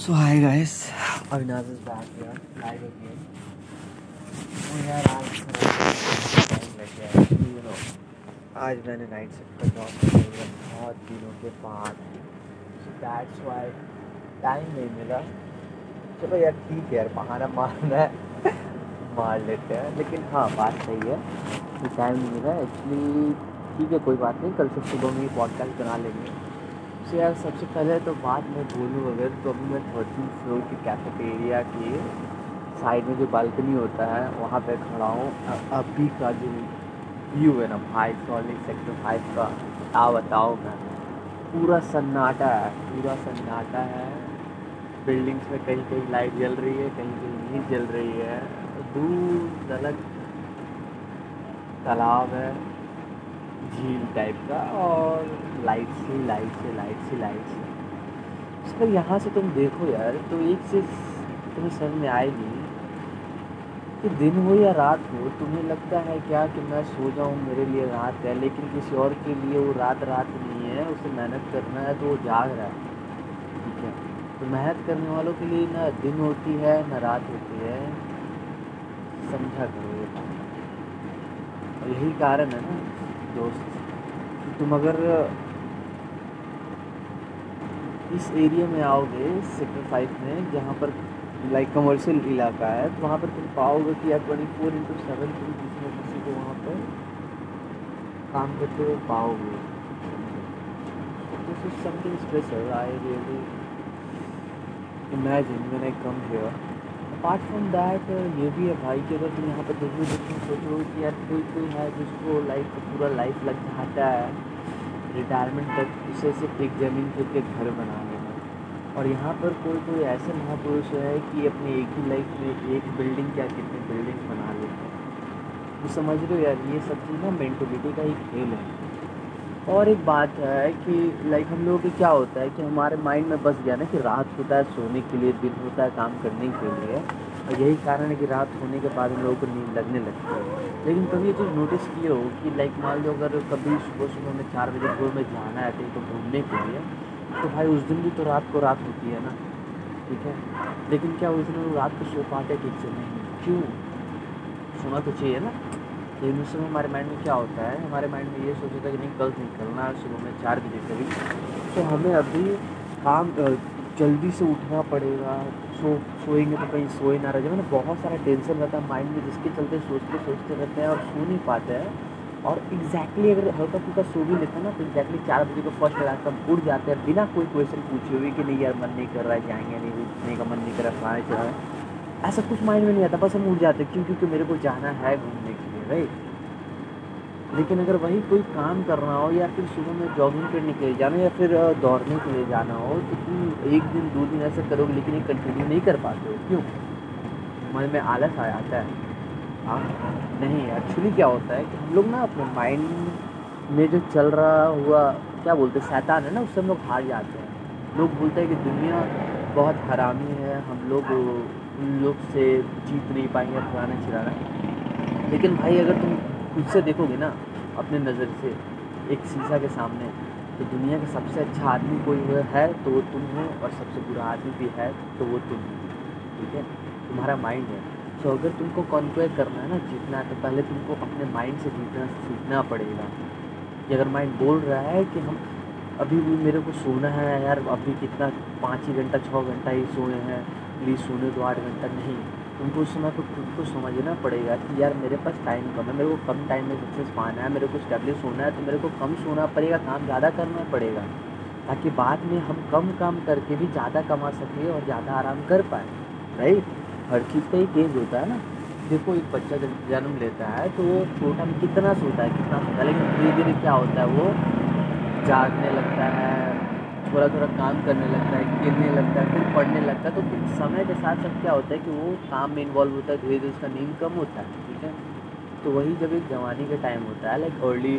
So hi guys, Avinash is back here live again. तो यार आज यू नो आज मैंने नाइट शिफ्ट का जॉब बहुत दिनों के बाद। सो दैट्स वाई टाइम नहीं मिला। चलो यार ठीक है यार बहाना मारना है। मार लेते हैं। लेकिन हाँ बात सही है कि टाइम नहीं मिला एक्चुअली ठीक है कोई बात नहीं कल से सुबह में पॉडकास्ट बना लेंगे। तो यार सबसे पहले तो बात मैं बोलूँ अगर तो अभी मैं थर्टीन फ्लोर की कैफेटेरिया के साइड में जो बालकनी होता है, वहाँ पे खड़ा हूँ। अभी का जो व्यू है ना, भाई सॉलिक सेक्टर फाइव का, क्या बताओ मैं? पूरा सन्नाटा है, पूरा सन्नाटा है। बिल्डिंग्स में कहीं कहीं लाइट जल रही है कहीं कहीं नहीं जल रही है। दूर अलग तालाब है, झील टाइप का और लाइट से लाइट से लाइट से लाइट से पर यहाँ से तुम देखो यार तो एक चीज़ तुम्हें समझ में आएगी कि दिन हो या रात हो, तुम्हें लगता है क्या कि मैं सो जाऊँ मेरे लिए रात है, लेकिन किसी और के लिए वो रात रात नहीं है, उसे मेहनत करना है तो वो जाग रहा है। ठीक है? तो मेहनत करने वालों के लिए ना दिन होती है, ना रात होती है। समझा करो ये और यही कारण है ना, दोस्त, कि तुम अगर इस एरिया में आओगे, सेक्टर फाइव में, जहाँ पर लाइक कमर्शियल इलाका है तो वहाँ पर तुम पाओगे कि यार ट्वेंटी फोर इंटू सेवन तुम किसी न किसी को वहाँ पर काम करते हुए पाओगे। This is something special I really imagine when I come here apart from that ये भी है भाई कि अगर तुम यहाँ पर देखो तो तुम सोचो कि यार कोई कोई है जिसको लाइक पूरा लाइफ लग जाता है रिटायरमेंट तक उसे सिर्फ़ एक ज़मीन के एक घर बनाने में और यहाँ पर कोई कोई ऐसे महापुरुष है कि अपनी एक ही लाइफ में एक बिल्डिंग क्या कितनी बिल्डिंग बना लेते हैं तो समझ हो यार, ये सब चीज़ ना मेंटलिटी का ही खेल है। और एक बात है कि लाइक हम लोगों को क्या होता है कि हमारे माइंड में बस गया ना कि रात होता है सोने के लिए, दिन होता है काम करने के लिए। और यही कारण है कि रात होने के बाद हम लोगों को नींद लगने लगती है। लेकिन कभी ये चीज़ नोटिस किए हो कि लाइक मान लो अगर कभी सुबह सुबह में चार बजे भोर में जाना है कहीं तो घूमने के लिए तो भाई उस दिन भी तो रात को रात होती है ना? ठीक है? लेकिन क्या उस दिन रात को सो पाते ठीक से नहीं। क्यों? सोना तो चाहिए ना? लेकिन उस समय हमारे माइंड में क्या होता है? हमारे माइंड में ये सोचता है कि नहीं, कल निकलना है सुबह में चार बजे भी तो हमें अभी काम जल्दी से उठना पड़ेगा। सो, सोएँगे तो कहीं सोए ना रह जाए। मतलब बहुत सारा टेंशन रहता है माइंड में, जिसके चलते सोचते सोचते रहते हैं और सो नहीं पाते हैं। और एग्जैक्टली अगर हल्का फुल्का सो भी लेते हैं ना तो एग्जैक्टली चार बजे को फ़र्स्ट लगा तब उड़ जाते हैं। बिना कोई क्वेश्चन पूछे हुए कि नहीं यार, मन नहीं कर रहा है, जाएँगे नहीं, उठने का मन नहीं कर रहा है चल रहा है। ऐसा कुछ माइंड में नहीं आता, बस हम उड़ जाते क्यों? क्योंकि मेरे को जाना है घूमने के लिए राइट लेकिन अगर वही कोई काम करना हो या फिर सुबह में जॉगिंग करने के लिए जाना या फिर दौड़ने के लिए जाना हो तो तुम एक दिन, दो दिन ऐसा करोगे लेकिन ये कंटिन्यू नहीं कर पाते हो। क्यों? मन में आलस आ जाता है। हाँ नहीं एक्चुअली क्या होता है कि हम लोग ना अपने माइंड में जो चल रहा हुआ, क्या बोलते हैं, शैतान है ना, उससे हम लोग हार जाते हैं। लोग बोलते हैं कि दुनिया बहुत हरामी है, हम लोग, उन लोग से जीत नहीं पाएँगे, फलाना चिराना लेकिन भाई, अगर तुम खुद से देखोगे ना, अपने नज़र से, एक शीशा के सामने तो दुनिया का सबसे अच्छा आदमी कोई है तो वो तुम हो, और सबसे बुरा आदमी भी है तो वो तुम हो। ठीक है? तुम्हारा माइंड है। सो तो अगर तुमको कॉन्क्वेयर करना है ना, जीतना तो पहले तुमको अपने माइंड से जीतना, सीखना पड़ेगा। कि अगर माइंड बोल रहा है कि हम, अभी भी मेरे को सोना है यार, अभी कितना, पाँच ही घंटा, छः घंटा ही सोए हैं प्लीज़ सोने दो, आठ घंटा, नहीं। तुमको उस समय को खुद को समझना पड़ेगा कि यार मेरे पास टाइम कम है, मेरे को कम टाइम में सक्सेस पाना है, मेरे को स्टेब्लिश होना है तो मेरे को कम सोना पड़ेगा, काम ज़्यादा करना पड़ेगा, ताकि बाद में हम कम काम करके भी ज़्यादा कमा सकें और ज़्यादा आराम कर पाए राइट हर चीज़ का एक एज होता है ना। देखो, एक बच्चा जब जन्म लेता है तो वो छोटा में कितना सोता है, कितना सोता है, लेकिन धीरे धीरे क्या होता है, वो जागने लगता है थोड़ा थोड़ा काम करने लगता है खेलने लगता है, फिर पढ़ने लगता है तो फिर समय के साथ साथ क्या होता है कि वो काम में इन्वॉल्व होता है धीरे धीरे उसका नींद कम होता है, ठीक है? तो वही जब एक जवानी का टाइम होता है like early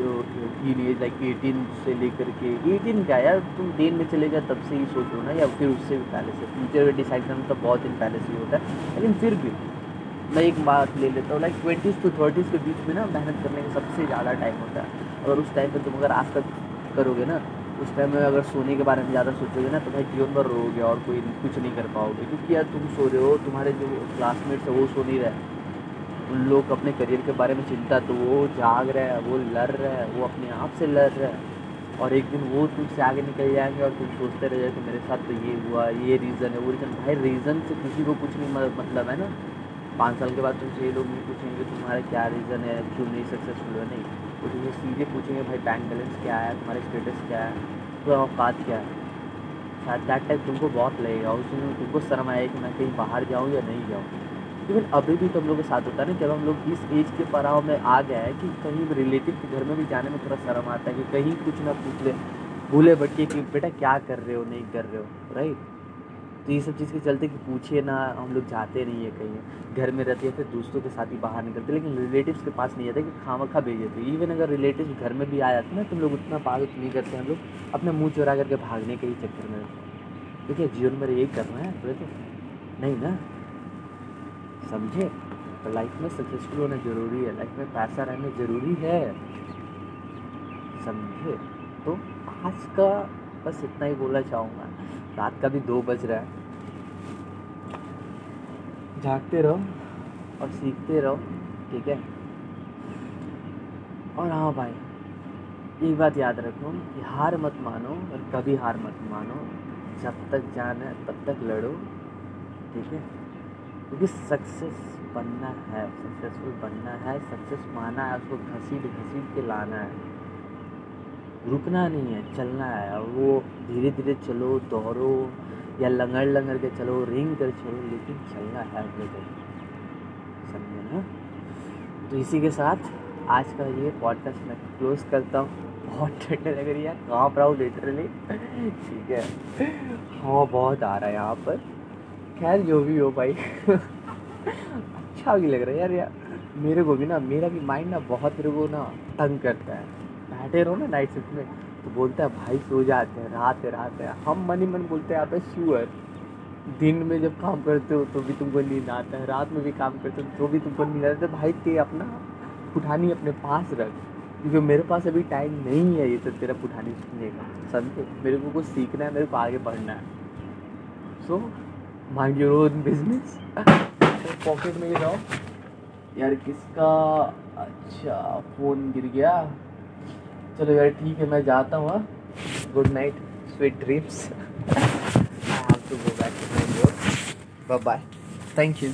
teen age like eighteen से लेकर के एटीन क्या यार, तुम टेन में चले गए तब से ही सोचो ना, या फिर उससे भी पहले से फ्यूचर डिसाइड करना तो बहुत दिन पहले से ही होता है, लेकिन फिर भी, मैं एक बात ले लेता हूँ लाइक ट्वेंटीज़ टू थर्टीज़ के बीच में ना मेहनत करने का सबसे ज़्यादा टाइम होता है और उस टाइम पर तुम अगर आज तक करोगे ना उस टाइम में अगर सोने के बारे में ज़्यादा सोचोगे ना तो भाई जीवन भर रोगे और कोई कुछ नहीं कर पाओगे। क्योंकि यार तुम सो रहे हो, तुम्हारे जो क्लासमेट्स है, वो सो नहीं रहे। उन लोग अपने करियर के बारे में चिंता तो वो जाग रहे हैं, वो लड़ रहे हैं, वो अपने आप से लड़ रहे हैं। और एक दिन वो तुमसे आगे निकल जाएँगे और तुम सोचते रह जाए कि मेरे साथ तो ये हुआ, ये रीज़न है, वो रीज़न भाई रीज़न से किसी को कुछ नहीं मतलब है ना। पाँच साल के बाद तुमसे ये लोग नहीं पूछेंगे तुम्हारा क्या रीज़न है, क्यों नहीं सक्सेसफुल है, नहीं। वो तुमसे सीधे पूछेंगे, भाई बैंक बैलेंस क्या है? तुम्हारा स्टेटस क्या है? तुम्हारा औकात क्या है? शायद दैट टाइम तुमको बहुत लगेगा, उस दिन तुमको शर्म आए कि मैं कहीं बाहर जाऊँ या नहीं जाऊँ। इवन अभी भी तुम लोग के साथ होता है ना, जब हम लोग इस एज के पड़ाव में आ गए हैं कि कहीं रिलेटिव के घर में भी जाने में थोड़ा शर्म आता है कि कहीं कुछ ना पूछ ले भूले बच्चे कि, बेटा क्या कर रहे हो, नहीं कर रहे हो? राइट तो ये सब चीज़ के चलते कि पूछिए ना, हम लोग जाते नहीं है कहीं। घर में रहते हैं, फिर दोस्तों के साथ ही बाहर निकलते लेकिन रिलेटिव्स के पास नहीं जाते कि खामा खा भेज देते इवन अगर रिलेटिव घर में भी आ जाते ना तुम लोग उतना पागल नहीं करते हम लोग अपने मुँह चुरा करके भागने के ही चक्कर में देखिए, जीवन में यही करना है बोले तो। नहीं ना? समझे? तो लाइफ में सक्सेसफुल होना ज़रूरी है। लाइफ में पैसा रहना ज़रूरी है। समझे? तो आज का बस इतना ही बोलना चाहूँगा। रात का भी दो बज रहा है। जागते रहो और सीखते रहो, ठीक है? और हाँ भाई, एक बात याद रखो कि हार मत मानो और कभी हार मत मानो। जब तक जाना है, तब तक लड़ो, ठीक है? क्योंकि सक्सेस बनना है सक्सेसफुल बनना है सक्सेस माना है, उसको घसीट घसीट के लाना है। रुकना नहीं है, चलना है। और वो धीरे धीरे चलो, दौड़ो या लंगड़ लंगड़ के चलो, रिंग कर चलो, लेकिन चलना है अपने को समझे ना? तो इसी के साथ आज का ये पॉडकास्ट मैं क्लोज करता हूँ। बहुत ठंड लग रही है काँप रहा हूँ लिटरली ठीक है। हाँ बहुत आ रहा है यहाँ पर। खैर, जो भी हो भाई। अच्छा भी लग रहा है यार यार। मेरे को भी ना, मेरा भी माइंड ना बहुत मेरे को ना तंग करता है। बैठे रहो ना नाइट शिफ्ट में तो बोलता है, भाई सो जाते हैं, रात है रात है। हम मन ही मन बोलते हैं, आप श्योर दिन में जब काम करते हो तो भी तुमको नींद आता है, रात में भी काम करते हो तो भी तुमको नींद आता है। भाई, ते अपना पुठानी अपने पास रख, क्योंकि मेरे पास अभी टाइम नहीं है ये तो तेरा पुठानी सुनने का। समझे? मेरे को कुछ सीखना है, मेरे को आगे बढ़ना है। So mind your own business pocket में जाओ यार, किसका? अच्छा फ़ोन गिर गया। चलो यार, ठीक है, मैं जाता हूँ good night sweet dreams I have to go back to my bye bye thank you